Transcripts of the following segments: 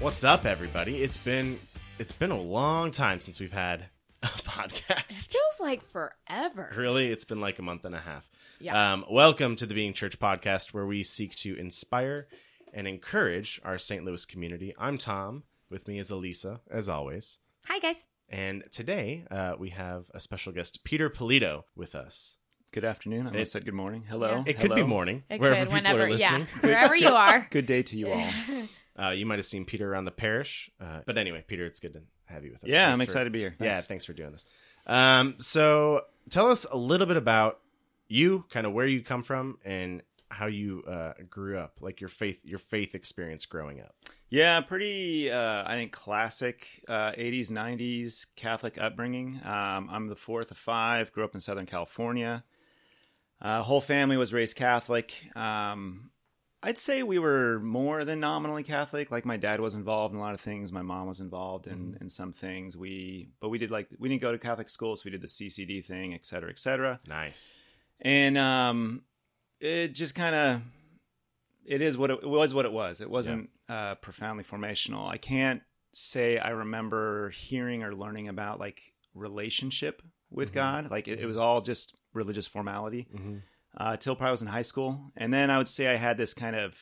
What's up, everybody? It's been it's been a long time since we've had a podcast. It Feels like forever. Really, it's been like a month and a half. Yeah. Um, welcome to the Being Church podcast, where we seek to inspire and encourage our St. Louis community. I'm Tom. With me is Elisa, as always. Hi guys. And today uh, we have a special guest, Peter Polito, with us. Good afternoon. I almost said good morning. Hello. It could be morning, It wherever could people whenever, are yeah, wherever you are. Good day to you all. Uh, you might have seen Peter around the parish. Uh, but anyway, Peter, it's good to have you with us. yeah, Thanks I'm for- excited to be here. Yeah, Thanks. thanks for doing this. Um, so tell us a little bit about you, kind of where you come from, and how you uh, grew up, like your faith, your faith experience growing up. Yeah, pretty. Uh, I think classic uh, '80s, '90s Catholic upbringing. Um, I'm the fourth of five. Grew up in Southern California. Uh, whole family was raised Catholic. Um, I'd say we were more than nominally Catholic. Like my dad was involved in a lot of things. My mom was involved in, in some things. We, but we did like we didn't go to Catholic school, so we did the CCD thing, et cetera, et cetera. Nice. and um, it just kind of it is what it, it was. What it was. It wasn't uh, profoundly formational. I can't say I remember hearing or learning about like relationship with Mhm. God. Like it, it was all just religious formality hmm uh, till probably I was in high school, and then I would say I had this kind of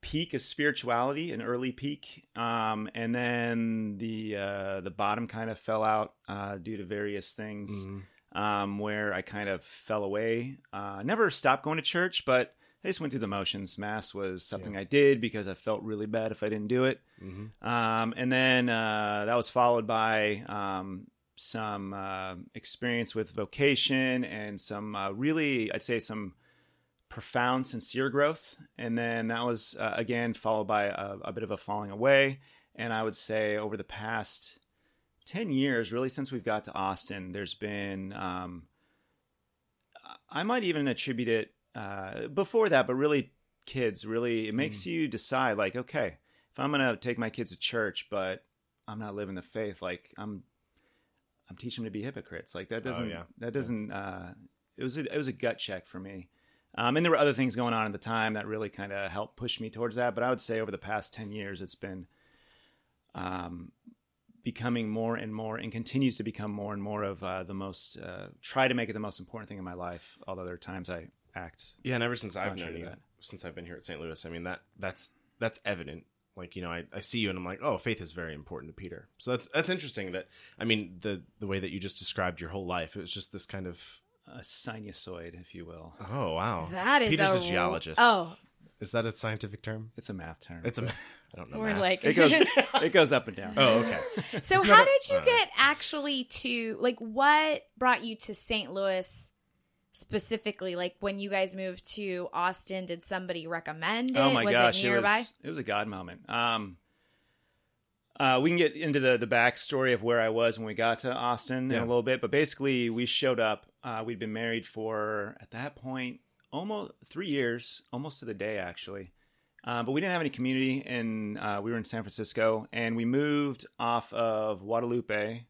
peak of spirituality, an early peak, um, and then the uh, the bottom kind of fell out uh, due to various things hmm um, where I kind of fell away. Uh, never stopped going to church, but I just went through the motions. Mass was something I did because I felt really bad if I didn't do it. hmm Um, and then uh, that was followed by um, some uh, experience with vocation and some uh, really, I'd say, some profound, sincere growth. And then that was, uh, again, followed by a, a bit of a falling away. And I would say over the past 10 years, really, since we've got to Austin, there's been, um, I might even attribute it uh, before that, but really, kids, really, it makes you decide, like, okay, if I'm gonna take my kids to church, but I'm not living the faith, like I'm, I'm teaching them to be hypocrites. Like that doesn't, yeah. that doesn't. Uh, it was a, it was a gut check for me. Um, and there were other things going on at the time that really kind of helped push me towards that. But I would say over the past ten years, it's been um, becoming more and more, and continues to become more and more of uh, the most. Uh, try to make it the most important thing in my life. Although there are times I act Yeah, and ever since I've known you, that. since I've been here at St. Louis, I mean that that's that's evident. Like you know, I, I see you and I'm like, oh, faith is very important to Peter. So that's that's interesting. That I mean, the the way that you just described your whole life, it was just this kind of a sinusoid, if you will. oh wow. That is Peter's a, a, geologist. Oh, Is that a scientific term? It's a math term. It's a. I don't know. we're math. like. it goes it goes up and down. Oh, okay. so how a- did you uh, get actually to like what brought you to St. Louis specifically? Like when you guys moved to Austin, did somebody recommend it? Oh my was gosh, it it, nearby? was it was a god moment. Um, uh, we can get into the the backstory of where I was when we got to Austin Yeah. in a little bit, but basically we showed up. Uh, we'd been married for at that point almost three years, almost to the day actually. Uh, but we didn't have any community, and uh, we were in San Francisco, and we moved off of Guadalupe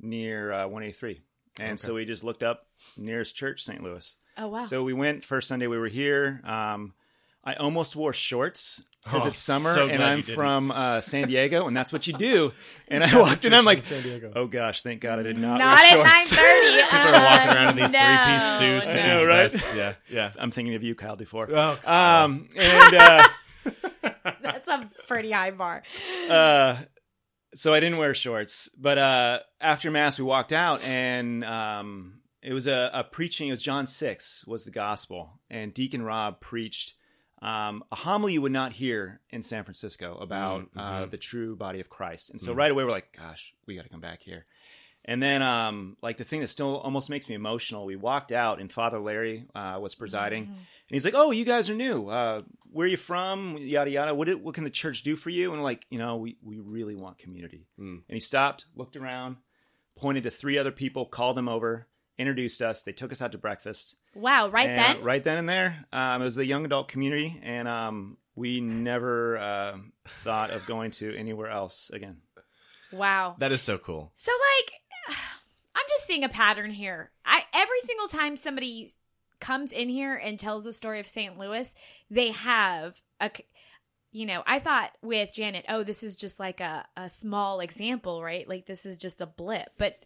near uh, 183, and so we just looked up nearest church, St. Louis. oh wow. So we went first Sunday we were here. Um, I almost wore shorts because Oh, it's summer so and I'm from uh, San Diego, and that's what you do. And I walked in, I'm like, San Diego. oh gosh, thank God I did not, Not wear at nine shorts. thirty. People are walking around in these three-piece suits. I and these right? vests. Yeah, yeah. I'm thinking of you, Kyle Dufour. Oh, Um, and uh, That's a pretty high bar. uh, so I didn't wear shorts, but uh, after mass we walked out, and um, it was a, a preaching. It was John six was the gospel, and Deacon Rob preached um, a homily you would not hear in San Francisco about Mm, uh, the true body of Christ. And so Mm. right away we're like, gosh, we got to come back here. And then, um, like the thing that still almost makes me emotional, we walked out and Father Larry uh, was presiding, Mm-hmm. and he's like, "Oh, you guys are new. Where are you from? Yada yada. What did, what can the church do for you?" And like, you know, we we really want community. Mm. And he stopped, looked around, pointed to three other people, called them over, introduced us. They took us out to breakfast. Wow, right And then? right then and there, um, it was the young adult community, and um, we never uh, thought of going to anywhere else again. Wow. That is so cool. So like I'm just seeing a pattern here. I every single time somebody comes in here and tells the story of St. Louis, they have a you know, I thought with Janet, oh, this is just like a, a small example, right? Like this is just a blip. But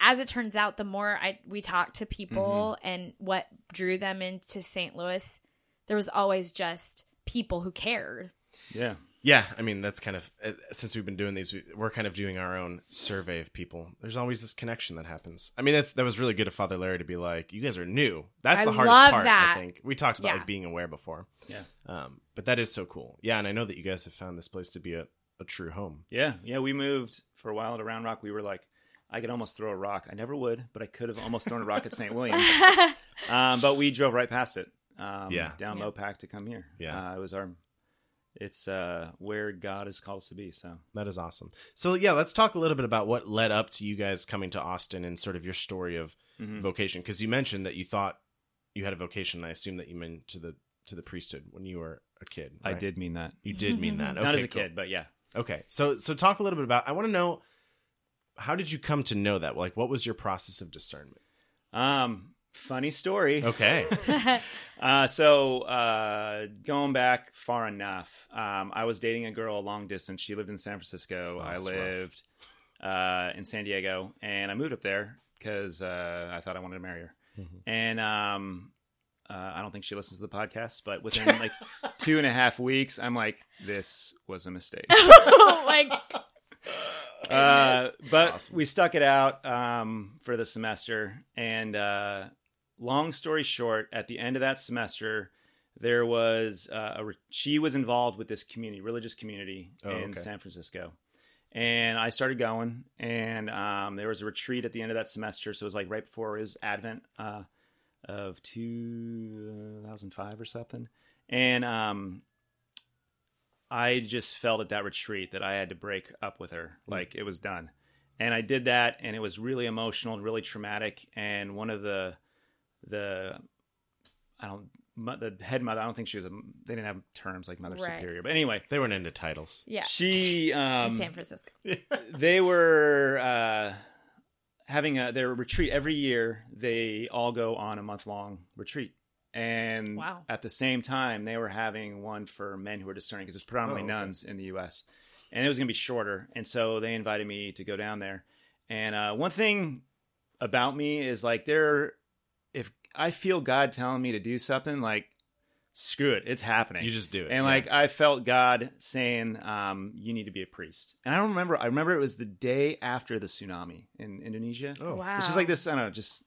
as it turns out, the more I we talked to people mm-hmm. and what drew them into St. Louis, there was always just people who cared. Yeah. Yeah, I mean that's kind of uh, since we've been doing these, we- we're kind of doing our own survey of people. There's always this connection that happens. I mean, that's that was really good of Father Larry to be like, "You guys are new." That's I the hardest love part. that. I think we talked about Yeah. like being aware before. Yeah. Um, but that is so cool. Yeah, and I know that you guys have found this place to be a, a true home. Yeah. Yeah. We moved for a while to Round Rock. We were like, I could almost throw a rock. I never would, but I could have almost thrown a rock at St. Williams. Um, but we drove right past it. Um, Yeah. Down Yeah. Mopac to come here. Yeah. Uh, it was our, it's uh, where God has called us to be. So, That is awesome. So yeah, let's talk a little bit about what led up to you guys coming to Austin and sort of your story of Mhm. vocation. Because you mentioned that you thought you had a vocation. And I assume that you meant to the to the priesthood when you were a kid. I did mean that. You did mean that. Not as a cool. kid, but yeah. Okay, so so talk a little bit about. I want to know how did you come to know that? Like, what was your process of discernment? Um, funny story. Okay, Uh, so uh, going back far enough, um, I was dating a girl a long distance. She lived in San Francisco. Oh, I lived uh, in San Diego, and I moved up there because uh, I thought I wanted to marry her. Mhm. And um, uh, I don't think she listens to the podcast, but within like two and a half weeks, I'm like, this was a mistake. oh my god. Uh, but awesome. we stuck it out um, for the semester. And uh, long story short, at the end of that semester, there was uh, a re- she was involved with this community, religious community Oh, in okay. San Francisco. And I started going, and um, there was a retreat at the end of that semester. So it was like right before his Advent uh, of 2005 or something. And um, I just felt at that retreat that I had to break up with her. Like it was done. And I did that and it was really emotional and really traumatic. And one of the, the, I don't, mo- the head mother, I don't think she was a, they didn't have terms like mother Right. superior. But anyway, they weren't into titles. Yeah. she, in um, San Francisco. they were uh, having a, their retreat every year. They all go on a month long retreat. And Wow. at the same time, they were having one for men who are discerning because there's predominantly Oh, okay. nuns in the U.S. And it was going to be shorter. And so they invited me to go down there. And uh, one thing about me is like, there, if I feel God telling me to do something, like, screw it, it's happening. You just do it. And yeah. like I felt God saying, um, "You need to be a priest." And I don't remember. I remember it was the day after the tsunami in Indonesia. oh, wow. It's just like this. I don't know. Just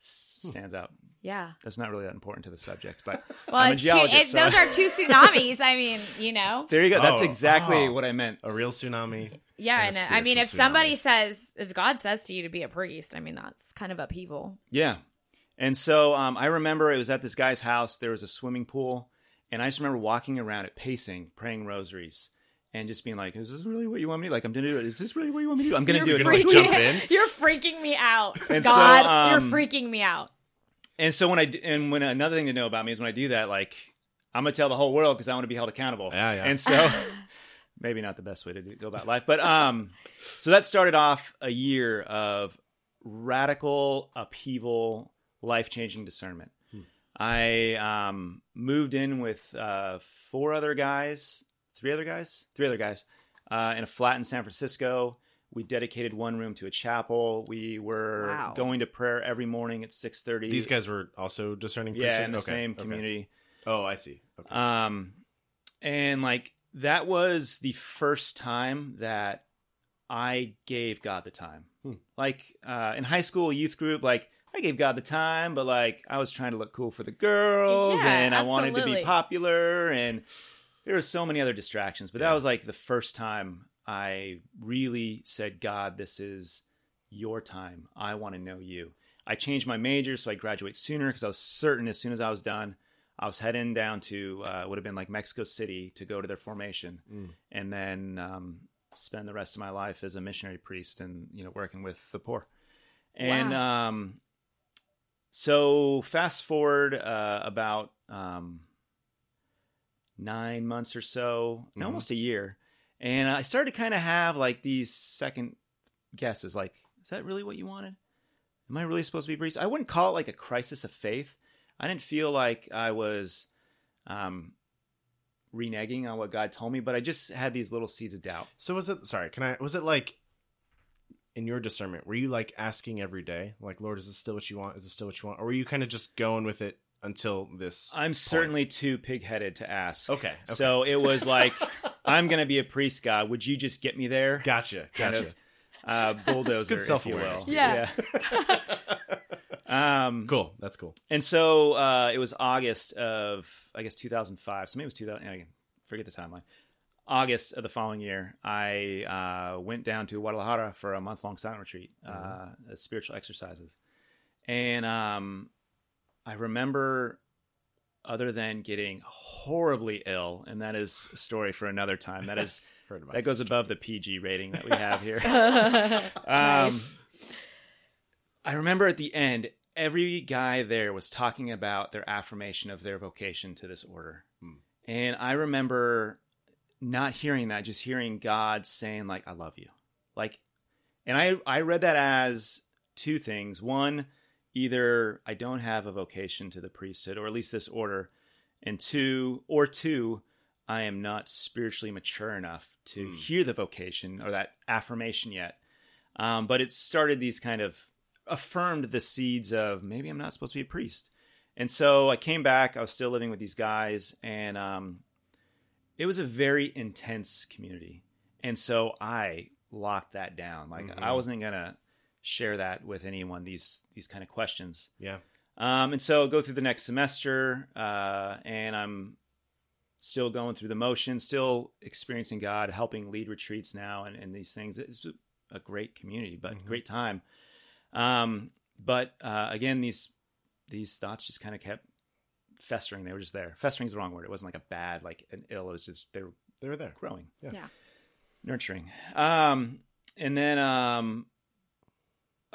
stands out. Yeah. That's not really that important to the subject, but Well, I'm a it's two, it, so- those are two tsunamis. I mean, you know. there you go. That's Oh, exactly oh. what I meant. a real tsunami. Yeah, And and a I mean, if spiritual somebody says, if God says to you to be a priest, I mean, that's kind of upheaval. Yeah. And so um, I remember it was at this guy's house. There was a swimming pool, and I just remember walking around it, pacing, praying rosaries, and just being like, "Is this really what you want me to do? Like, I'm gonna do it. Is this really what you want me to do? I'm gonna You're do it." You're gonna, like- like, jump in? You're freaking me out. And so, God, um, you're freaking me out. And so when I and when another thing to know about me is when I do that, like I'm gonna tell the whole world because I want to be held accountable. Yeah, yeah. And so maybe not the best way to do, go about life, but um, so that started off a year of radical upheaval, life changing discernment. Hmm. I um moved in with uh four other guys, three other guys, three other guys, uh, in a flat in San Francisco. We dedicated one room to a chapel. We were Wow. going to prayer every morning at six thirty. These guys were also discerning. Yeah, priesthood? in the Okay, same okay. community. Oh, I see. Okay. Um, and like that was the first time that I gave God the time. Hmm. Like uh, in high school youth group, like I gave God the time, but like I was trying to look cool for the girls, Yeah, and I wanted to be popular, and there were so many other distractions. But Yeah. that was like the first time I really said, God, this is your time. I want to know you. I changed my major so I graduate sooner because I was certain as soon as I was done, I was heading down to uh, would have been like Mexico City to go to their formation, Mm. and then um, spend the rest of my life as a missionary priest and you know working with the poor. And um, so fast forward uh, about um, nine months or so, Mhm. almost a year, and I started to kind of have like these second guesses, like, is that really what you wanted? Am I really supposed to be priest? I wouldn't call it like a crisis of faith. I didn't feel like I was um, reneging on what God told me, but I just had these little seeds of doubt. So was it? Sorry, can I? Was it like in your discernment? Were you like asking every day, like, Lord, is this still what you want? Is this still what you want? Or were you kind of just going with it until this? I'm certainly too pig-headed to ask. Okay, okay. So it was like, I'm going to be a priest, God. Would you just get me there? Gotcha, Kind gotcha. of uh, bulldozer, good if you self-awareness. will. Yeah. Yeah. um, cool. That's cool. And so uh, it was August of, I guess, 2005. So maybe it was 2000. I forget the timeline. August of the following year, I uh, went down to Guadalajara for a month long silent retreat, uh, as spiritual exercises. And um, I remember, other than getting horribly ill, and that is a story for another time. That is Heard that goes this. above the PG rating that we have here. Nice. Um, I remember at the end, every guy there was talking about their affirmation of their vocation to this order. Hmm. And I remember not hearing that, just hearing God saying, like, I love you. Like, and I, I read that as two things. One, either I don't have a vocation to the priesthood, or at least this order. And two, or two, I am not spiritually mature enough to Hmm. hear the vocation or that affirmation yet. Um, but it started these kind of affirmed the seeds of maybe I'm not supposed to be a priest. And so I came back. I was still living with these guys, and um, it was a very intense community. And so I locked that down. Like Mhm. I wasn't gonna share that with anyone. These these kind of questions. Yeah. Um, and so go through the next semester, uh, and I'm still going through the motions, still experiencing God, helping lead retreats now, and, and these things. It's a great community, but Mhm. great time. Um, but uh, again, these these thoughts just kind of kept festering. They were just there. Festering's the wrong word. It wasn't like a bad, like an ill. It was just they were They were there. growing, Yeah. Yeah. nurturing. Um, and then um,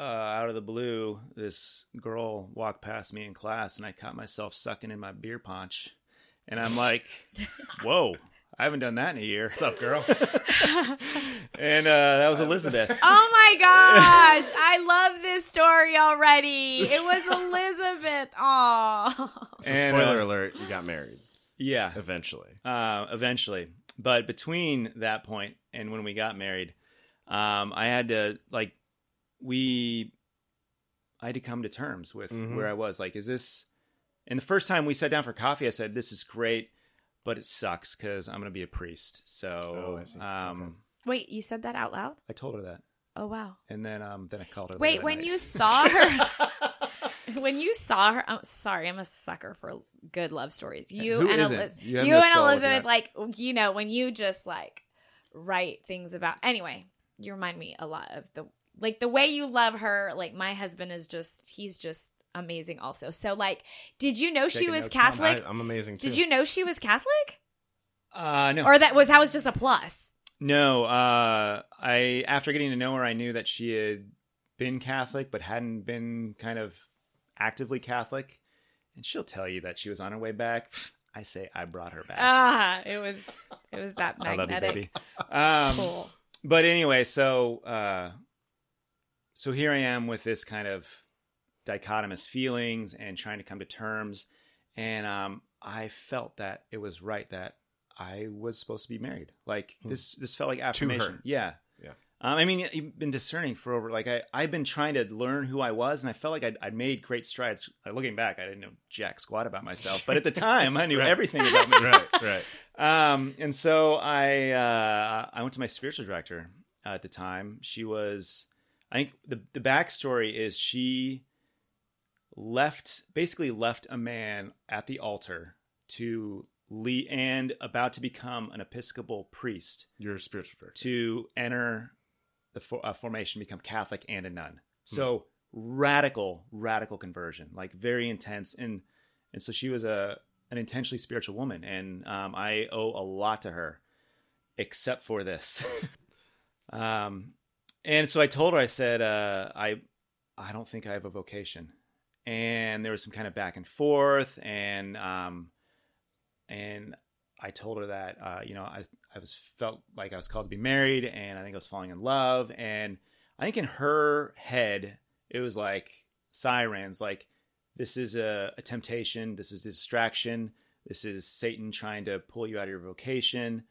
uh, out of the blue, this girl walked past me in class, and I caught myself sucking in my beer punch, and I'm like, "Whoa, I haven't done that in a year." What's up, girl? and uh, that was Elizabeth. Oh my gosh, I love this story already. It was Elizabeth. Aw. So And, spoiler uh, alert: you got married Yeah, eventually. uh, eventually. But between that point and when we got married, um, I had to like we I had to come to terms with Mhm. where I was. Like, is this? And the first time we sat down for coffee, I said, "This is great, but it sucks because I'm going to be a priest." So, Oh, um, Okay. Wait, you said that out loud? I told her that, Oh wow. and then um, then I called her. Wait, when that you saw her when you saw her I'm sorry, I'm a sucker for good love stories. You Who and isn't? You you, no and Elizabeth like you know, when you just like write things about anyway, you remind me a lot of the like the way you love her, like my husband is just he's just amazing also. So like did you know she was notes, Catholic? I, I'm amazing too. Did you know she was Catholic? uh, no, Or that was that was just a plus? No, uh, I after getting to know her, I knew that she had been Catholic, but hadn't been kind of actively Catholic. And she'll tell you that she was on her way back. I say I brought her back. Ah, it was it was that I love you, magnetic. baby. Um, Cool. But anyway, so uh, so here I am with this kind of dichotomous feelings and trying to come to terms, and um, I felt that it was right that I was supposed to be married. Like Hmm. this, this felt like affirmation. Yeah, Yeah. Um, I mean, you've been discerning for over like I I've been trying to learn who I was, and I felt like I'd, I'd made great strides. Looking back, I didn't know jack squat about myself, but at the time, I knew Right. everything about me. right, right. Um, and so I uh, I went to my spiritual director uh, at the time. She was, I think the the backstory is she left basically left a man at the altar to lead and about to become an Episcopal priest You're spiritual director. to enter the for, uh, formation, become Catholic and a nun. So radical, radical conversion, like very intense, and and so she was a an intentionally spiritual woman, and um, I owe a lot to her, except for this. um, and so I told her, I said, uh, I I don't think I have a vocation, and there was some kind of back and forth, and um, and I told her that uh, you know I I was felt like I was called to be married, and I think I was falling in love, and I think in her head it was like sirens, like this is a, a temptation, this is a distraction. this is Satan trying to pull you out of your vocation.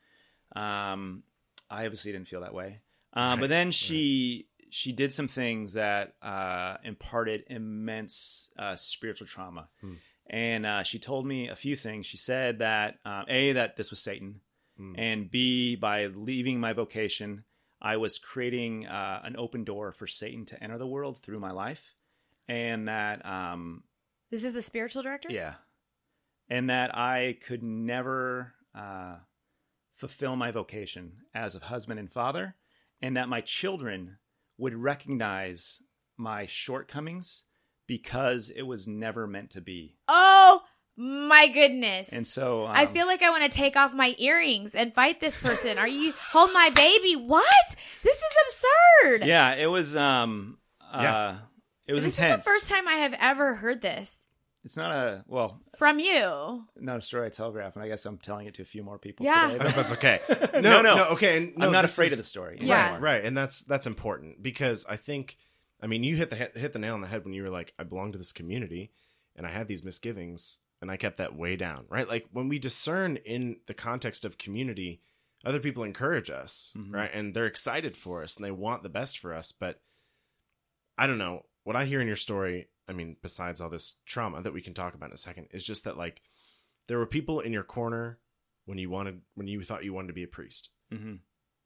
Um, I obviously didn't feel that way. Right, but then she she did some things that uh, imparted immense uh, spiritual trauma. Hmm. And uh, she told me a few things. She said that um, a that this was Satan, Hmm. and b by leaving my vocation, I was creating uh, an open door for Satan to enter the world through my life, and that um, This is a spiritual director? yeah, and that I could never uh, fulfill my vocation as a husband and father, and that my children would recognize my shortcomings because it was never meant to be. Oh my goodness. And so um, I feel like I want to take off my earrings and fight this person. Are you hold my baby? What? This is absurd. yeah, it was um uh Yeah. it was this intense. is the first time I have ever heard this It's not a well, from you. not a story I telegraph, and I guess I'm telling it to a few more people. Yeah. today, but- that's okay. No, no. no okay. And no, I'm not afraid is- of the story. Yeah. anymore. Right, and that's that's important because I think, I mean, you hit the hit the nail on the head when you were like, I belong to this community, and I had these misgivings, and I kept that way down. Right, like when we discern in the context of community, other people encourage us, Mhm. right, and they're excited for us, and they want the best for us. But I don't know what I hear in your story. I mean, besides all this trauma that we can talk about in a second, is just that like there were people in your corner when you wanted when you thought you wanted to be a priest. Hmm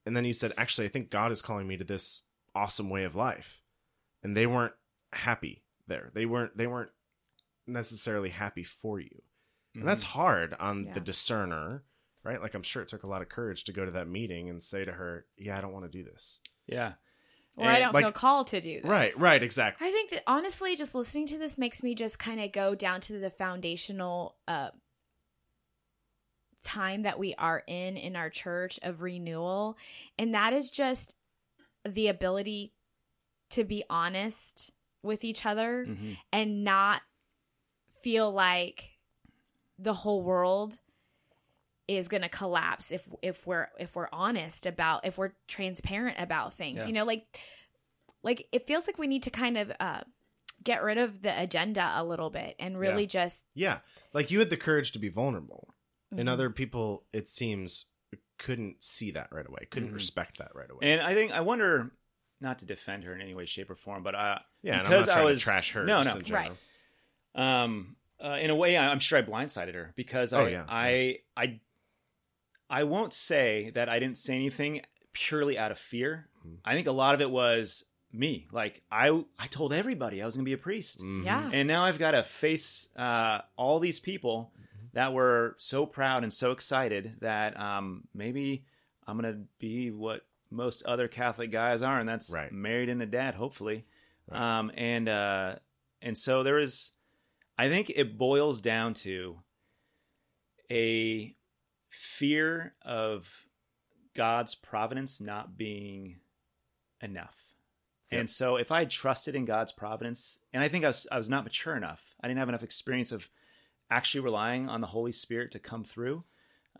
and then you said actually i think god is calling me to this awesome way of life. And they weren't happy there. They weren't they weren't necessarily happy for you. And that's hard on Yeah. the discerner right? Like i'm sure it took a lot of courage to go to that meeting and say to her yeah i don't want to do this. Yeah. Or I don't like- feel called to do this. right right exactly I think that honestly, just listening to this makes me just kind of go down to the foundational uh, time that we are in in our church of renewal. And that is just the ability to be honest with each other Mhm. and not feel like the whole world is going to collapse if if we're if we're honest about if we're transparent about things Yeah. you know like like it feels like we need to kind of uh get rid of the agenda a little bit and really Yeah. just yeah like you had the courage to be vulnerable and Mhm. other people it seems couldn't see that right away couldn't Mhm. respect that right away And I think I wonder, not to defend her in any way, shape, or form, but uh, yeah and i'm because not I trying was- to trash her No, just no. in. Right. um, uh, in a way, I- I'm sure I blindsided her because I, Oh, yeah. I, I, I won't say that I didn't say anything purely out of fear. Mhm. I think a lot of it was me. Like I, I told everybody I was going to be a priest, Mhm. Yeah. and now I've got to face uh, all these people Mm-hmm. that were so proud and so excited that um, maybe I'm going to be what most other Catholic guys are, and that's Right. married and a dad, hopefully. Right. Um, and uh, and so there is, I think it boils down to a fear of God's providence not being enough. Yep. And so if I had trusted in God's providence, and I think I was, I was not mature enough, I didn't have enough experience of actually relying on the Holy Spirit to come through.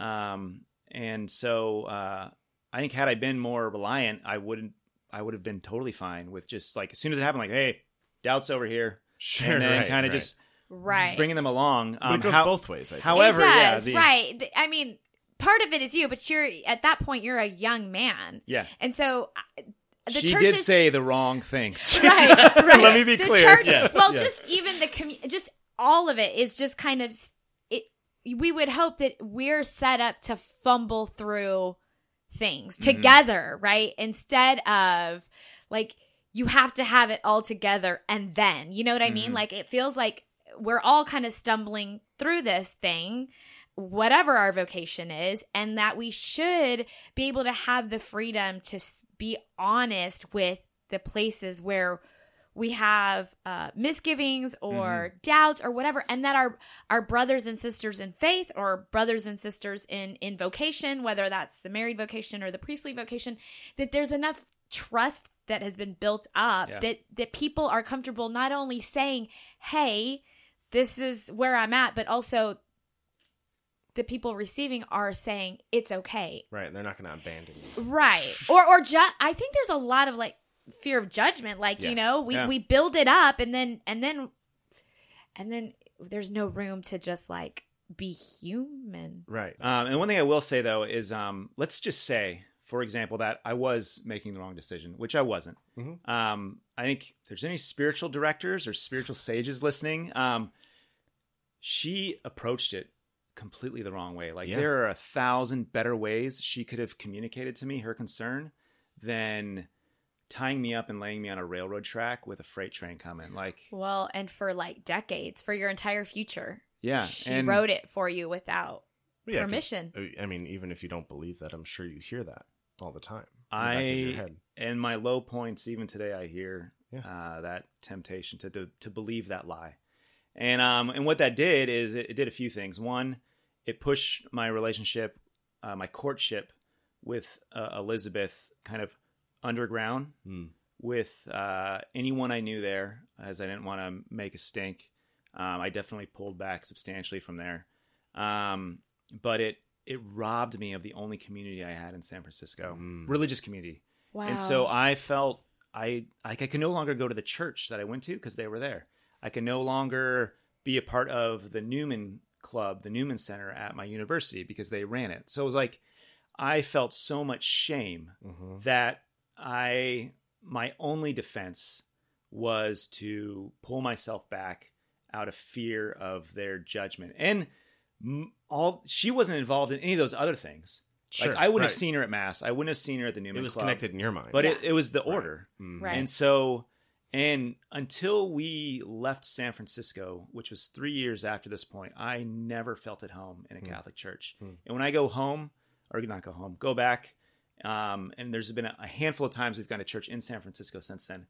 Um, and so uh, I think had I been more reliant, I wouldn't. I would have been totally fine with just like as soon as it happened, like, hey, doubts over here, sure and then right, kind of right. just right bringing them along. But Um, it goes how- both ways I think. However, it yeah, the- right i mean part of it is you but you're at that point you're a young man yeah, and so uh, the she church did is say the wrong things. right, So right. let me be the clear. Church, Yes, well, yes. just even the commu- just all of it is just kind of it. We would hope that we're set up to fumble through things Mm-hmm. together, right? Instead of like you have to have it all together and then, you know what I mean? Mhm. Like it feels like we're all kind of stumbling through this thing whatever our vocation is and that we should be able to have the freedom to be honest with the places where we have uh, misgivings or doubts or whatever and that our our brothers and sisters in faith or brothers and sisters in in vocation whether that's the married vocation or the priestly vocation that there's enough trust that has been built up Yeah. that that people are comfortable not only saying hey this is where i'm at but also the people receiving are saying it's okay right they're not going to abandon you right or or ju- i think there's a lot of like fear of judgment like Yeah. you know we Yeah. we build it up and then and then and then there's no room to just like be human. Right. Um, and one thing I will say though is, um, let's just say, for example, that I was making the wrong decision, which I wasn't. Mhm. Um, I think if there's any spiritual directors or spiritual sages listening, um, she approached it completely the wrong way. Like Yeah. there are a thousand better ways she could have communicated to me her concern than tying me up and laying me on a railroad track with a freight train coming. Like, Well, and for like decades, for your entire future. yeah, She and wrote it for you without Yeah, 'cause, permission. uh, I mean, even if you don't believe that, I'm sure you hear that all the time. in the back of your I and my low points even today I hear Yeah. uh, that temptation to, to to believe that lie, and um and what that did is it, it did a few things. One, it pushed my relationship, uh, my courtship with uh, Elizabeth, kind of underground Mm. with uh, anyone I knew there, as I didn't want to make a stink. Um, I definitely pulled back substantially from there, um, but it it robbed me of the only community I had in San Francisco, Mm. religious community. Wow. And so I felt I like I could no longer go to the church that I went to because they were there. I could no longer be a part of the Newman Club, the Newman Center at my university because they ran it. So it was like I felt so much shame Mhm. that I my only defense was to pull myself back out of fear of their judgment. And all she wasn't involved in any of those other things. Sure. like I wouldn't right. have seen her at mass. I wouldn't have seen her at the Newman It was Club. connected in your mind. But Yeah. it, it was the Right. order. Mm. Right. And so, and until we left San Francisco, which was three years after this point, I never felt at home in a Hmm. Catholic church. Hmm. And when I go home, or not go home, go back, um, and there's been a, a handful of times we've gone to church in San Francisco since then.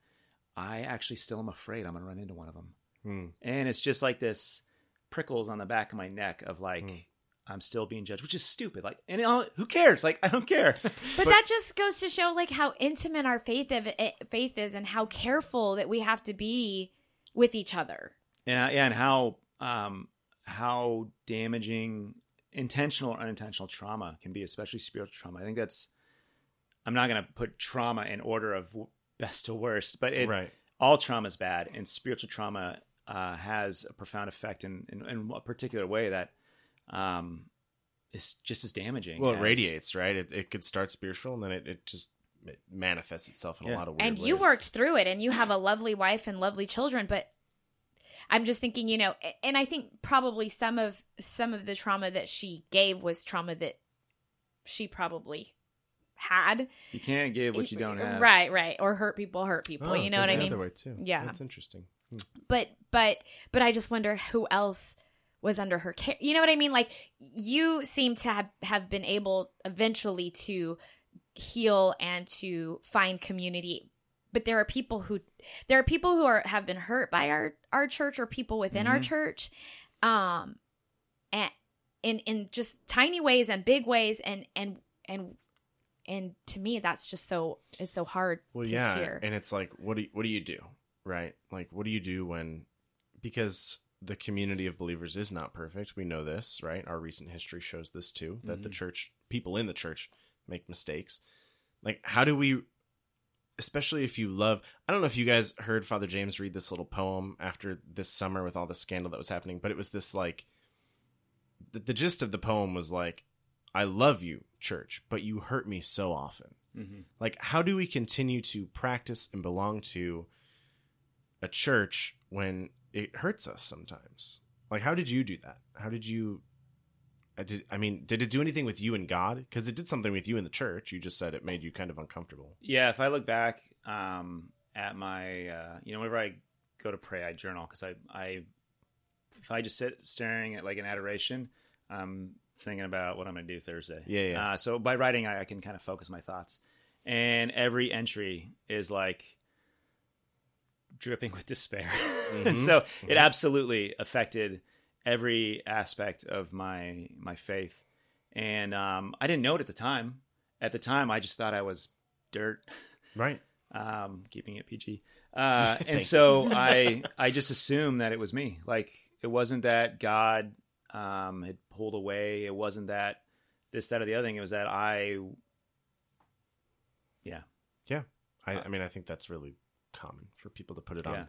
I actually still am afraid I'm going to run into one of them. Mm. And it's just like this prickles on the back of my neck of like, Hmm. I'm still being judged, which is stupid. Like, and I'll- who cares? Like, I don't care. But, But- that just goes to show like how intimate our faith of eh, faith is and how careful that we have to be with each other. and yeah, and how um how damaging intentional or unintentional trauma can be, especially spiritual trauma. I think that's. I'm not going to put trauma in order of best to worst, but it, right. all trauma is bad, and spiritual trauma uh, has a profound effect in, in in a particular way that um is just as damaging. Well, it as- radiates, right? It, it could start spiritual, and then it, it just it manifests itself in a lot of weird and ways. you worked through it and you have a lovely wife and lovely children but i'm just thinking you know and i think probably some of some of the trauma that she gave was trauma that she probably had You can't give what you don't have. right right or hurt people hurt people Oh, you know what goes i mean Other way too. Yeah. that's interesting. Hmm. but but but i just wonder who else was under her care. You know what i mean? Like you seem to have, have been able eventually to heal and to find community. But there are people who there are people who are have been hurt by our our church or people within our Mhm. church um and in in just tiny ways and big ways. And and and and to me that's just so it's so hard Well, to yeah, hear. and it's like, what do you, what do you do, right? Like, what do you do when because the community of believers is not perfect. We know this, right? Our recent history shows this too. That the Mhm. church, people in the church, make mistakes. Like, how do we? Especially if you love, I don't know if you guys heard Father James read this little poem after this summer with all the scandal that was happening, but it was this like, the, the gist of the poem was like, I love you, church, but you hurt me so often hmm like how do we continue to practice and belong to a church when it hurts us sometimes. Like how did you do that? How did you I, did, I mean did it do anything with you and god? Because it did something with you in the church. You just said it made you kind of uncomfortable. Yeah, if I look back um, at my, uh, you know, whenever I go to pray, I journal because I, I, if I just sit staring at like an adoration, I'm thinking about what I'm going to do Thursday. Yeah, yeah. Uh, so by writing, I, I can kind of focus my thoughts, and every entry is like dripping with despair, and Mhm, so it mhm. absolutely affected every aspect of my my faith, and um, I didn't know it at the time. At the time, I just thought I was dirt right um, keeping it PG. Uh, and so I I just assumed that it was me. Like it wasn't that God um, had pulled away. It wasn't that this, that, or the other thing. It was that I, Yeah. yeah, I, I mean i think that's really common for people to put it Yeah. on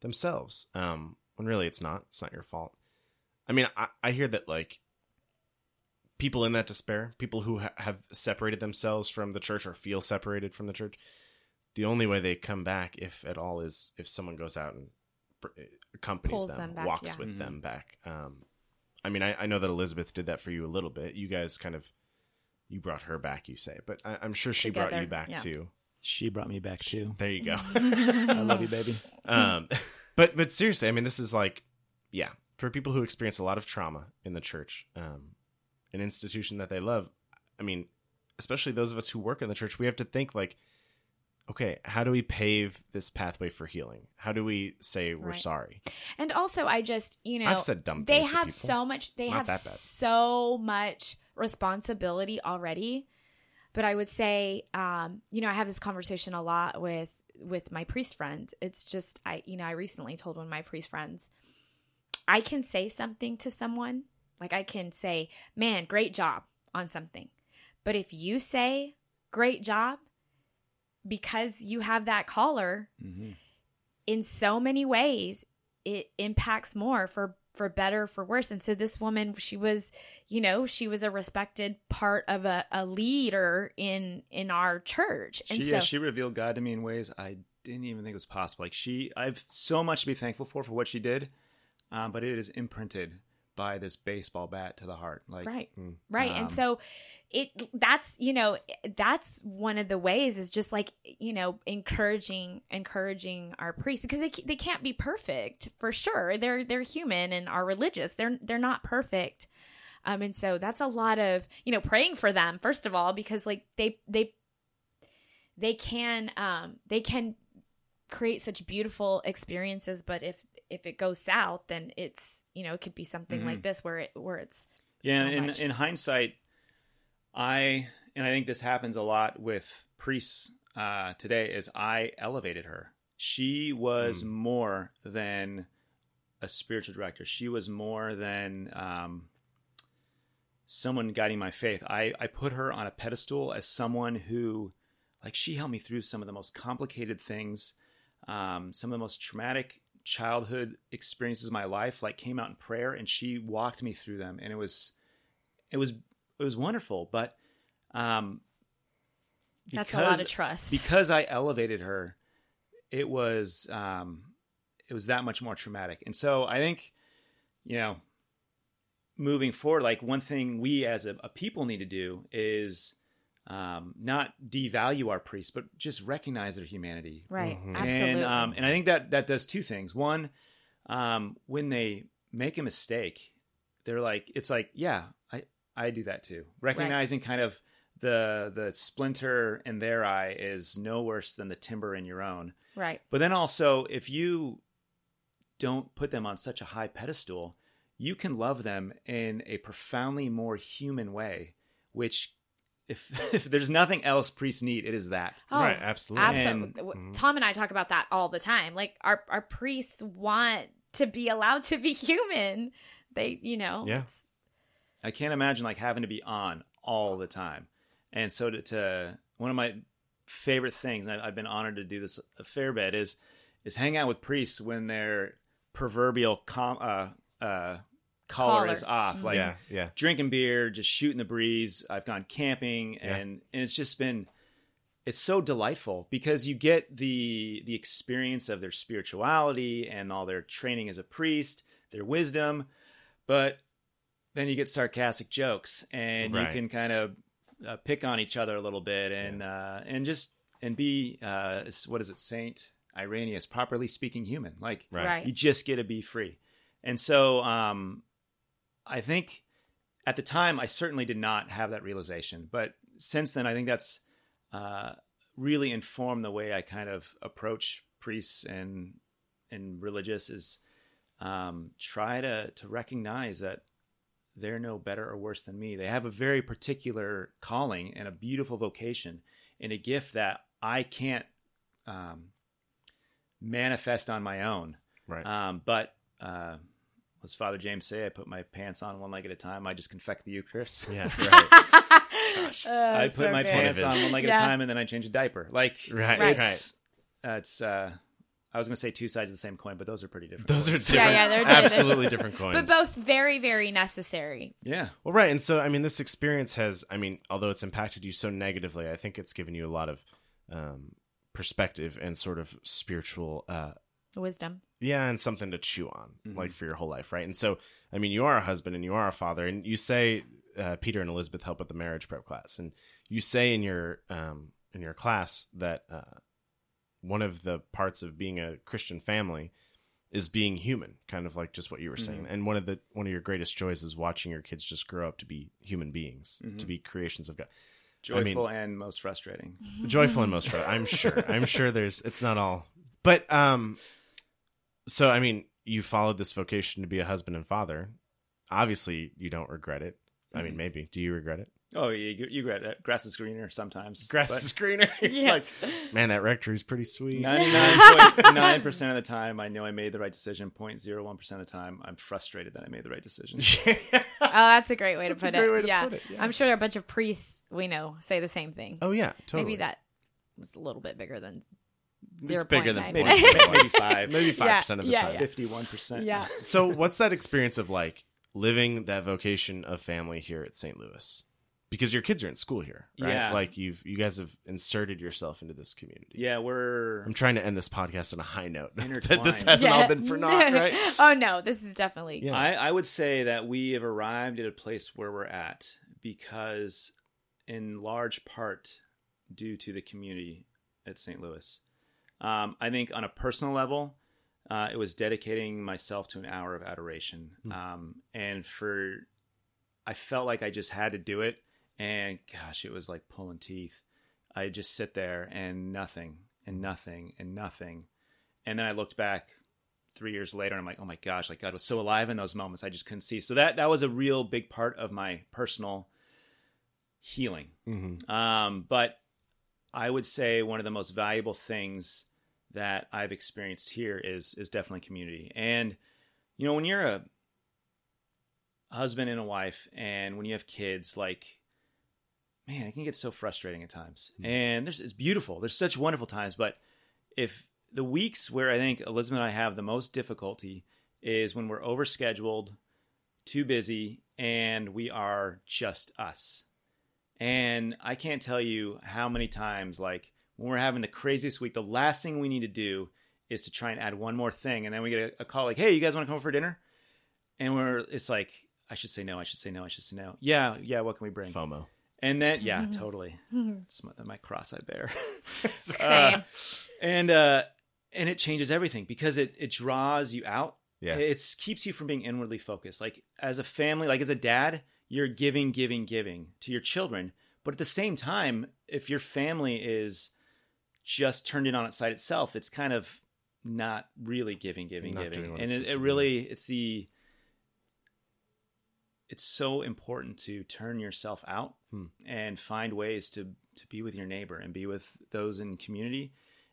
themselves um when really it's not it's not your fault I mean, I, I hear that like people in that despair, people who ha- have separated themselves from the church or feel separated from the church, the only way they come back, if at all, is if someone goes out and br- accompanies Pulls them, them back, walks yeah. with Mhm. them back. Um, I mean, I, I know that Elizabeth did that for you a little bit. You guys kind of you brought her back, you say, but I, I'm sure she brought you back yeah. too. She brought me back too. There you go. I love you, baby. um, but but seriously, I mean, this is like, yeah, for people who experience a lot of trauma in the church, um, an institution that they love. I mean, especially those of us who work in the church, we have to think like, okay, how do we pave this pathway for healing? How do we say we're Right. sorry? And also, I just you know I've said dumb they things to have people. so much. They Not have so much responsibility already. But I would say, um, you know, I have this conversation a lot with with my priest friends. It's just I, you know, I recently told one of my priest friends, I can say something to someone, like I can say, "Man, great job" on something. But if you say "great job" because you have that collar, hmm in so many ways it impacts more for for better for worse and so this woman she was you know she was a respected part of a, a leader in in our church and She, so yeah, she revealed God to me in ways I didn't even think was possible. Like she, I've so much to be thankful for for what she did, um, but it is imprinted by this baseball bat to the heart. Like, right Mm. right Um, and so it that's you know that's one of the ways is just like you know encouraging encouraging our priests because they, they can't be perfect for sure they're they're human and are religious they're they're not perfect um and so that's a lot of you know praying for them first of all because like they they they can um they can create such beautiful experiences but if if it goes south then it's you know it could be something Mhm. like this where it where it's Yeah, so in much. in hindsight, I and I think this happens a lot with priests uh, today. Is I elevated her. She was Mm. more than a spiritual director. She was more than um, someone guiding my faith. I I put her on a pedestal as someone who, like, she helped me through some of the most complicated things, um, some of the most traumatic childhood experiences of my life like came out in prayer and she walked me through them and it was it was it was wonderful but um that's a lot of trust because I elevated her, it was um, it was that much more traumatic. And so I think, you know, moving forward, like one thing we as a, a people need to do is um, not devalue our priests, but just recognize their humanity. right Mhm. absolutely And um, and I think that that does two things. One, um, when they make a mistake, they're like, it's like, yeah, I I do that too. Recognizing kind of the the splinter in their eye is no worse than the timber in your own. right But then also, if you don't put them on such a high pedestal, you can love them in a profoundly more human way, which if if there's nothing else priests need, it is that. Oh, right, absolutely. Absolutely. Mhm. Tom and I talk about that all the time. Like our our priests want to be allowed to be human. They, you know, Yeah. I can't imagine like having to be on all the time. And so to, to one of my favorite things, and I- I've been honored to do this a fair bit, is is hang out with priests when they're proverbial com, uh, uh, collar, Collar. is off, like yeah, yeah. drinking beer, just shooting the breeze. I've gone camping, Yeah. and and it's just been it's so delightful because you get the the experience of their spirituality and all their training as a priest, their wisdom, but then you get sarcastic jokes and Right. you can kind of uh, pick on each other a little bit and uh, and just and be uh, what is it, Saint Irenaeus, properly speaking human, like Right. Right. you just get to be free. And so um, I think at the time, I certainly did not have that realization. But since then, I think that's uh, really informed the way I kind of approach priests and and religious is um, try to to recognize that they're no better or worse than me. They have a very particular calling and a beautiful vocation and a gift that I can't um, manifest on my own. Right. Um, but uh, as Father James say, I put my pants on one leg at a time. I just confect the Eucharist. yeah, right. Gosh. I put my good. pants on one leg at a time, and then I change a diaper. Like Right, Right. it's uh, it's uh, I was going to say two sides of the same coin, but those are pretty different. Those are different, Yeah, yeah, they're different. absolutely different coins. but both very, very necessary. yeah. Well, right, and so I mean, this experience has, I mean, although it's impacted you so negatively, I think it's given you a lot of um, perspective and sort of spiritual, uh, Wisdom. yeah, and something to chew on, Mhm. like for your whole life, right? And so, I mean, you are a husband and you are a father, and you say uh, Peter and Elizabeth help with the marriage prep class, and you say in your um, in your class that uh, one of the parts of being a Christian family is being human, kind of like just what you were saying. Mhm. And one of the one of your greatest joys is watching your kids just grow up to be human beings, Mhm. to be creations of God. Joyful and most frustrating. Joyful and most frustrating I'm sure. I'm sure there's it's not all. But um so I mean, you followed this vocation to be a husband and father. Obviously, you don't regret it. I mean, Mhm. maybe. Do you regret it? Oh, yeah, you, you regret it. Grass is greener sometimes. Grass but is greener. Yeah. like, man, that rectory's pretty sweet. 99.9% of the time, I know I made the right decision. 0.01% of the time, I'm frustrated that I made the right decision. Oh, that's a great way to That's a put great it. way to yeah. put it, yeah. I'm sure a bunch of priests we know say the same thing. oh yeah, totally. Maybe that was a little bit bigger than it's bigger than Maybe, maybe maybe five. maybe five percent of the Yeah, time. yeah. 51%. yeah. So, what's that experience of like living that vocation of family here at St. Louis? Because your kids are in school here, right? Yeah. Like you've you guys have inserted yourself into this community. Yeah, we're. I'm trying to end this podcast on a high note. that this hasn't all been for naught, right? oh no, this is definitely Yeah. I, I would say that we have arrived at a place where we're at because, in large part, due to the community at St. Louis. Um, I think on a personal level, uh, it was dedicating myself to an hour of adoration. Hmm. Um, and for, I felt like I just had to do it. And gosh, it was like pulling teeth. I just sit there and nothing and nothing and nothing. And then I looked back three years later and I'm like, oh my gosh, like God was so alive in those moments. I just couldn't see. So that, that was a real big part of my personal healing. Mm-hmm. Um, but I would say one of the most valuable things that I've experienced here is is definitely community. And you know, when you're a husband and a wife, and when you have kids, like man, it can get so frustrating at times. Mhm. And there's it's beautiful. There's such wonderful times, but if the weeks where I think Elizabeth and I have the most difficulty is when we're overscheduled, too busy, and we are just us. And I can't tell you how many times, like when we're having the craziest week, the last thing we need to do is to try and add one more thing, and then we get a, a call like, "Hey, you guys want to come over for dinner?" And we're, it's like, I should say no, I should say no, I should say no. Yeah, yeah. What can we bring? FOMO. And then, yeah, totally. It's my, my cross I bear. Same. Uh, and uh, and it changes everything because it it draws you out Yeah. it keeps you from being inwardly focused. Like as a family, like as a dad, you're giving, giving, giving to your children. But at the same time, if your family is just turned in on its side itself, it's kind of not really giving, giving, Not giving. And it, it really, it's the, it's so important to turn yourself out Hmm. and find ways to to be with your neighbor and be with those in community.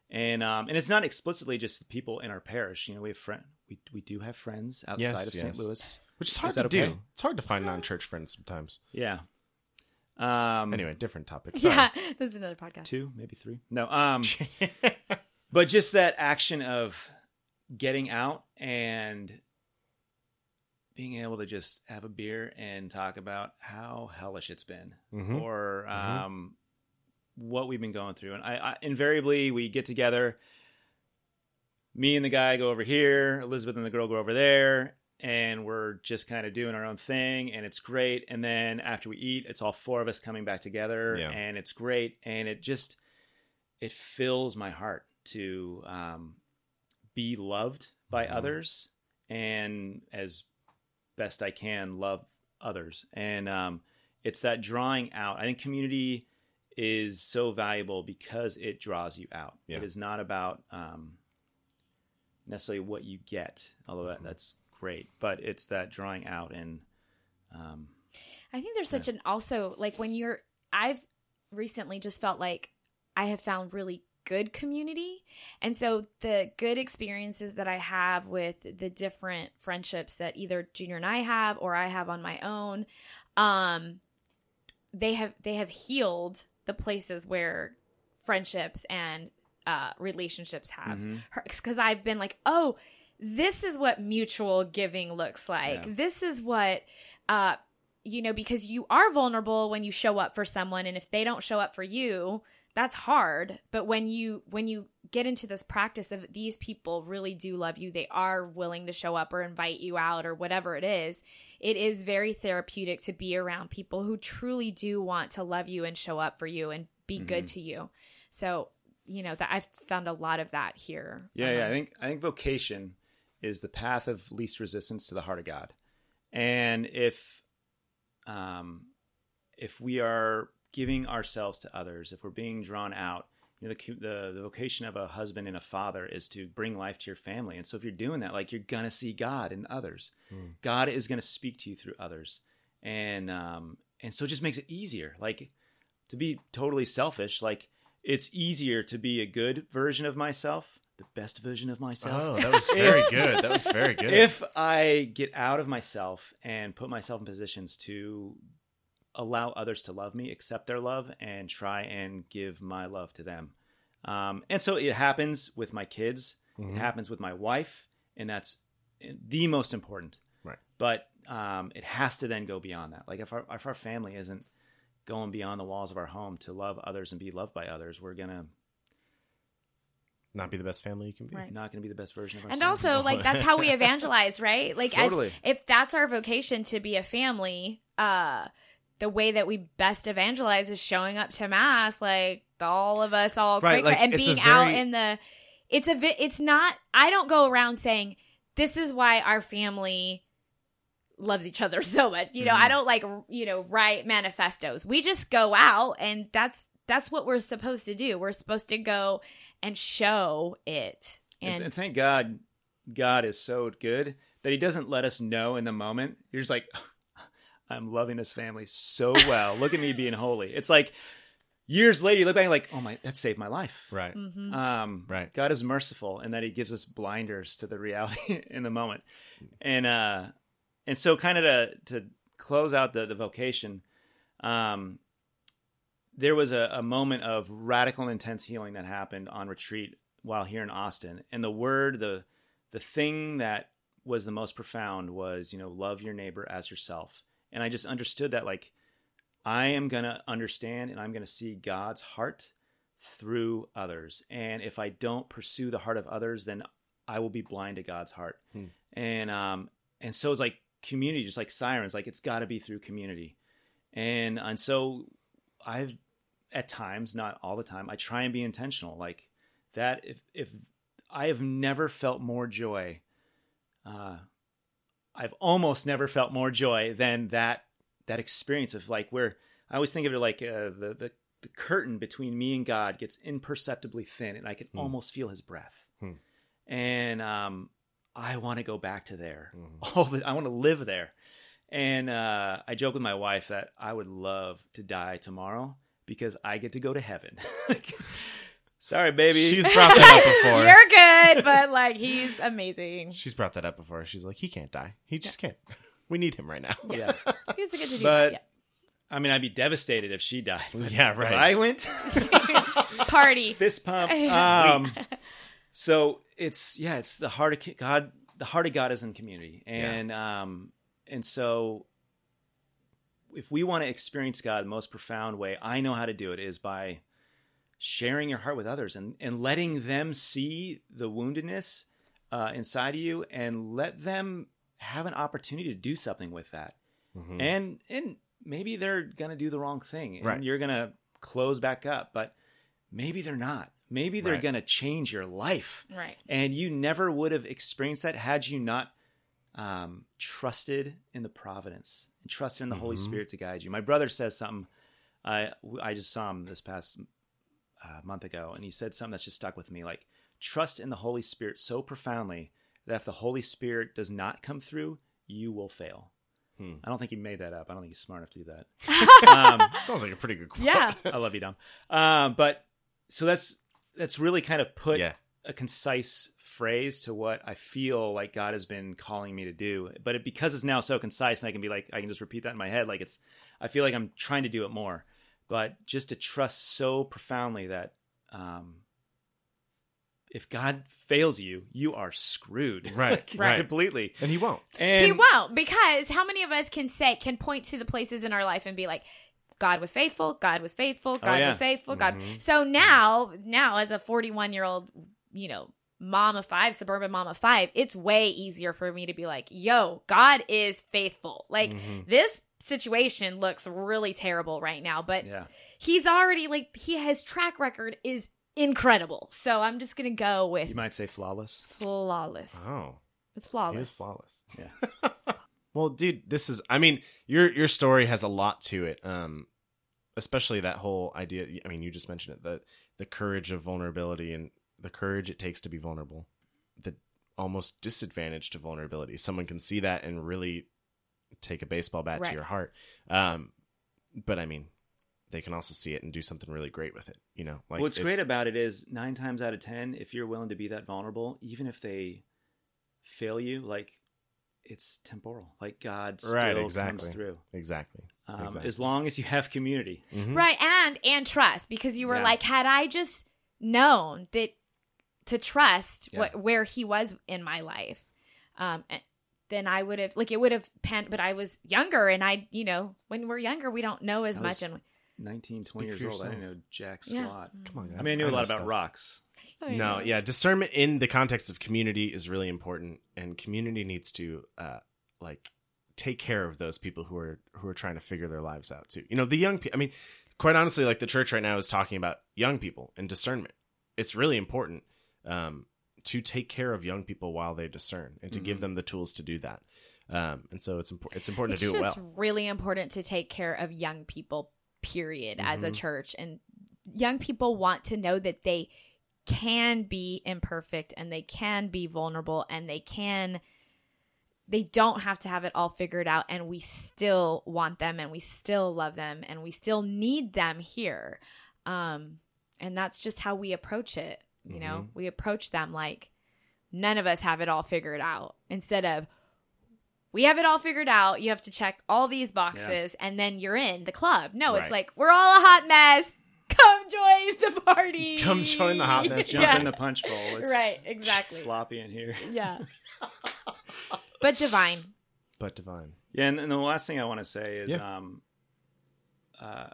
And um, and it's not explicitly just the people in our parish. You know, we have friend we we do have friends outside Yes, of St. Louis. Which is hard Is to that do. It's hard to find non-church friends sometimes. Yeah. Um, Anyway, different topic. yeah, this is another podcast. two, maybe three. No. Um, but just that action of getting out and being able to just have a beer and talk about how hellish it's been Mhm. or Mhm. um, what we've been going through. And I, I invariably we get together. Me and the guy go over here. Elizabeth and the girl go over there, and we're just kind of doing our own thing, and it's great. And then after we eat, it's all four of us coming back together, Yeah. and it's great. And it just it fills my heart to um, be loved by Mhm. others, and as best I can love others. And um, it's that drawing out. I think community is so valuable because it draws you out. Yeah. It is not about um, necessarily what you get, although that, Mhm. that's great, but it's that drawing out and um, I think there's such an also like when you're I've recently just felt like I have found really good community. And so the good experiences that I have with the different friendships that either Junior and I have or I have on my own, um they have they have healed the places where friendships and uh, relationships have. Because I've been like, oh, this is what mutual giving looks like. Yeah. This is what, uh, you know, because you are vulnerable when you show up for someone, and if they don't show up for you, that's hard. But when you when you get into this practice of these people really do love you, they are willing to show up or invite you out or whatever it is, it is very therapeutic to be around people who truly do want to love you and show up for you and be good to you. So, you know, that I've found a lot of that here. Yeah, yeah. I Um, think I think vocation is the path of least resistance to the heart of God, and if um, if we are giving ourselves to others, if we're being drawn out, you know, the, the the vocation of a husband and a father is to bring life to your family, and so if you're doing that, like you're gonna see God in others. Mm. God is gonna speak to you through others, and um, and so it just makes it easier. Like to be totally selfish, like it's easier to be a good version of myself, the best version of myself. Oh, that was very good. That was very good. If I get out of myself and put myself in positions to allow others to love me, accept their love, and try and give my love to them. Um, and so it happens with my kids, Mhm. it happens with my wife, and that's the most important. Right. But um, it has to then go beyond that. Like if our, if our family isn't going beyond the walls of our home to love others and be loved by others, we're gonna Not be the best family you can be. Right. not gonna be the best version of ourselves. and ourselves. also like that's how we evangelize right like Totally. as if that's our vocation to be a family uh the way that we best evangelize is showing up to mass like all of us all Right, cray-cray, like, and it's a being out in the it's a vi- it's not i don't go around saying this is why our family loves each other so much you know Mhm. i don't like you know write manifestos we just go out and that's that's what we're supposed to do we're supposed to go and show it And, and and thank God, God is so good that He doesn't let us know in the moment. You're just like, I'm loving this family so well. Look at me being holy. It's like years later, you look back and like, oh my, that saved my life. Right. Mhm. Um, Right. God is merciful in that He gives us blinders to the reality in the moment, and uh, and so kind of to to close out the the vocation, um, there was a, a moment of radical and intense healing that happened on retreat while here in Austin, and the word the the thing that was the most profound was you know love your neighbor as yourself, and I just understood that like I am gonna understand and I'm gonna see God's heart through others. And if I don't pursue the heart of others, then I will be blind to God's heart. Hmm. And um and so it's like community, just like sirens, like it's gotta be through community. And and so I've at times, not all the time, I try and be intentional. Like that if if I have never felt more joy, uh I've almost never felt more joy than that that experience of like where I always think of it like uh, the the the curtain between me and God gets imperceptibly thin, and I can Hmm. almost feel His breath. Hmm. And um, I want to go back to there. Mhm. All the, I want to live there. And uh, I joke with my wife that I would love to die tomorrow because I get to go to heaven. Sorry, baby. She's brought that up before. You're good, but like he's amazing. She's brought that up before. She's like, he can't die. He just can't. We need him right now. yeah. He's a good to do. But that, I mean, I'd be devastated if she died. But Yeah, if right. I went. Party. fist pumps. Um, so it's yeah, it's the heart of God. The heart of God is in community, and um, and so if we want to experience God the most profound way, I know how to do it is by sharing your heart with others and and letting them see the woundedness uh, inside of you, and let them have an opportunity to do something with that Mhm. and and maybe they're gonna do the wrong thing and Right. you're gonna close back up but maybe they're not maybe they're Right. gonna change your life Right. and you never would have experienced that had you not um, trusted in the providence and trusted in the holy Mhm. spirit to guide you my brother says something i i just saw him this past uh, month ago and he said something that's just stuck with me like trust in the holy spirit so profoundly that if the holy spirit does not come through you will fail Hmm. I don't think he made that up. I don't think he's smart enough to do that. um, Sounds like a pretty good quote. Yeah. I love you, Dom. Um, but so that's that's really kind of put yeah. A concise phrase to what I feel like God has been calling me to do. But it, because it's now so concise, and I can be like, I can just repeat that in my head. Like it's, I feel like I'm trying to do it more. But just to trust so profoundly that um, if God fails you, you are screwed. Right, Like, right. Completely. and he won't. And he won't because how many of us can say can point to the places in our life and be like god was faithful god was faithful god Oh, yeah. was faithful god Mhm. so now now as a 41 year old you know mom of five suburban mom of five it's way easier for me to be like yo god is faithful like Mhm. this situation looks really terrible right now but Yeah. he's already like he his track record is incredible so i'm just gonna go with You might say flawless. flawless Oh, it's flawless is flawless. Yeah. Well, dude, this is I mean, your your story has a lot to it. Um especially that whole idea I mean, you just mentioned it, the the courage of vulnerability and the courage it takes to be vulnerable. The almost disadvantage to vulnerability. Someone can see that and really take a baseball bat Right. to your heart. Um but I mean, they can also see it and do something really great with it, you know? Like What's it's- great about it is nine times out of ten, if you're willing to be that vulnerable, even if they fail you, like it's temporal. Like God still Right, comes exactly. through. Exactly. Um, Exactly. As long as you have community. Mhm. Right, and and trust because you were Yeah. like, had I just known that to trust Yeah. what where he was in my life, um, then I would have like it would have pent. But I was younger, and I, you know, when we're younger, we don't know as I much. was- And 19, 20 years for old. I didn't know jack Yeah. squat. Come on, guys. I mean, I knew a know lot about stuff. rocks. No, yeah, discernment in the context of community is really important, and community needs to uh, like take care of those people who are who are trying to figure their lives out too. You know, the young people. I mean, quite honestly, like the church right now is talking about young people and discernment. It's really important um, to take care of young people while they discern and to give Mhm. them the tools to do that. Um, and so it's important. It's important it's to do it just well. really important to take care of young people. Period. As a Mhm. church, and young people want to know that they can be imperfect and they can be vulnerable and they can they don't have to have it all figured out and we still want them and we still love them and we still need them here um and that's just how we approach it you know we approach them like none of us have it all figured out instead of we have it all figured out you have to check all these boxes and then you're in the club no it's like we're all a hot mess come join the party Come join the hot mess, jump Yeah. in the punch bowl. It's Right, exactly. Sloppy in here. yeah but divine But divine. Yeah, and, and the last thing I want to say is, Yeah. um, uh,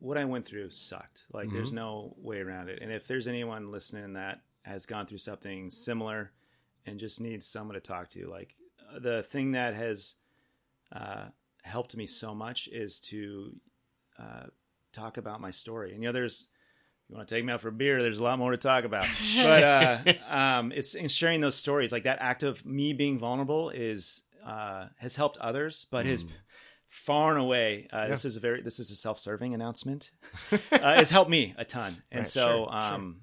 what I went through sucked. Like, Mm-hmm. there's no way around it. And if there's anyone listening that has gone through something similar and just needs someone to talk to, like, the thing that has uh, helped me so much is to uh, talk about my story. And you know, there's you want to take me out for a beer, there's a lot more to talk about. but uh, um, it's in sharing those stories, like that act of me being vulnerable is uh, has helped others, but has far and away. Uh, This is a very this is a self serving announcement. uh, it's helped me a ton, and Right, so sure, sure. um,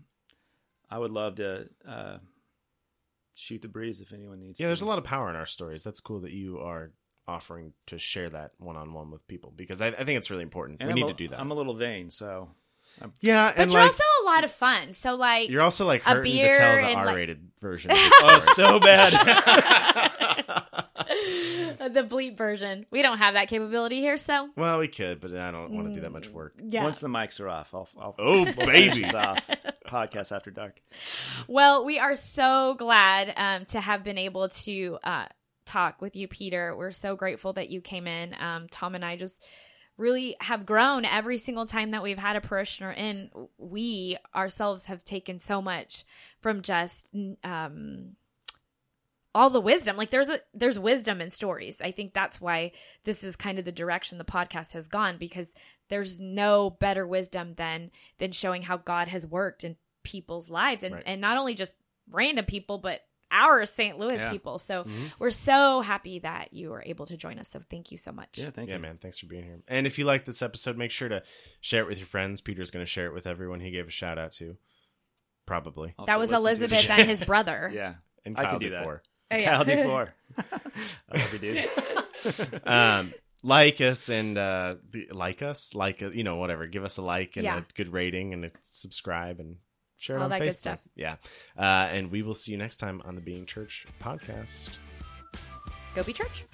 I would love to uh, shoot the breeze if anyone needs. Yeah, there's a lot of power in our stories. That's cool that you are offering to share that one on one with people because I, I think it's really important. And we I'm need a- to do that. I'm a little vain, so yeah, but you're like also a lot of fun so like you're also like a hurting to beer tell the and, R-rated version. Of oh, so bad. the bleep version we don't have that capability here so well, we could, but I don't want to do that much work. yeah Once the mics are off, I'll. I'll Oh, we'll baby. off. Podcast after dark. Well, we are so glad um, to have been able to uh, talk with you, Peter. We're so grateful that you came in. Um, Tom and I just really have grown every single time that we've had a parishioner in. We ourselves have taken so much from just um, all the wisdom. Like there's a there's wisdom in stories. I think that's why this is kind of the direction the podcast has gone because there's no better wisdom than than showing how God has worked in people's lives and Right. and not only just random people but our St. Louis Yeah. people. So Mhm. we're so happy that you were able to join us. So thank you so much. Yeah, thank yeah, you. man. Thanks for being here. And if you like this episode, make sure to share it with your friends. Peter's going to share it with everyone he gave a shout out to. Probably. I'll That was Elizabeth and his brother. Yeah, And I Kyle could do that. Oh, yeah. Kyle D4. I love you, dude. um, like us and uh, like us, like uh, you know, whatever. Give us a like and Yeah. a good rating and a subscribe and share it All on that Facebook. good stuff. Yeah, uh, and we will see you next time on the Being Church podcast. Go be church.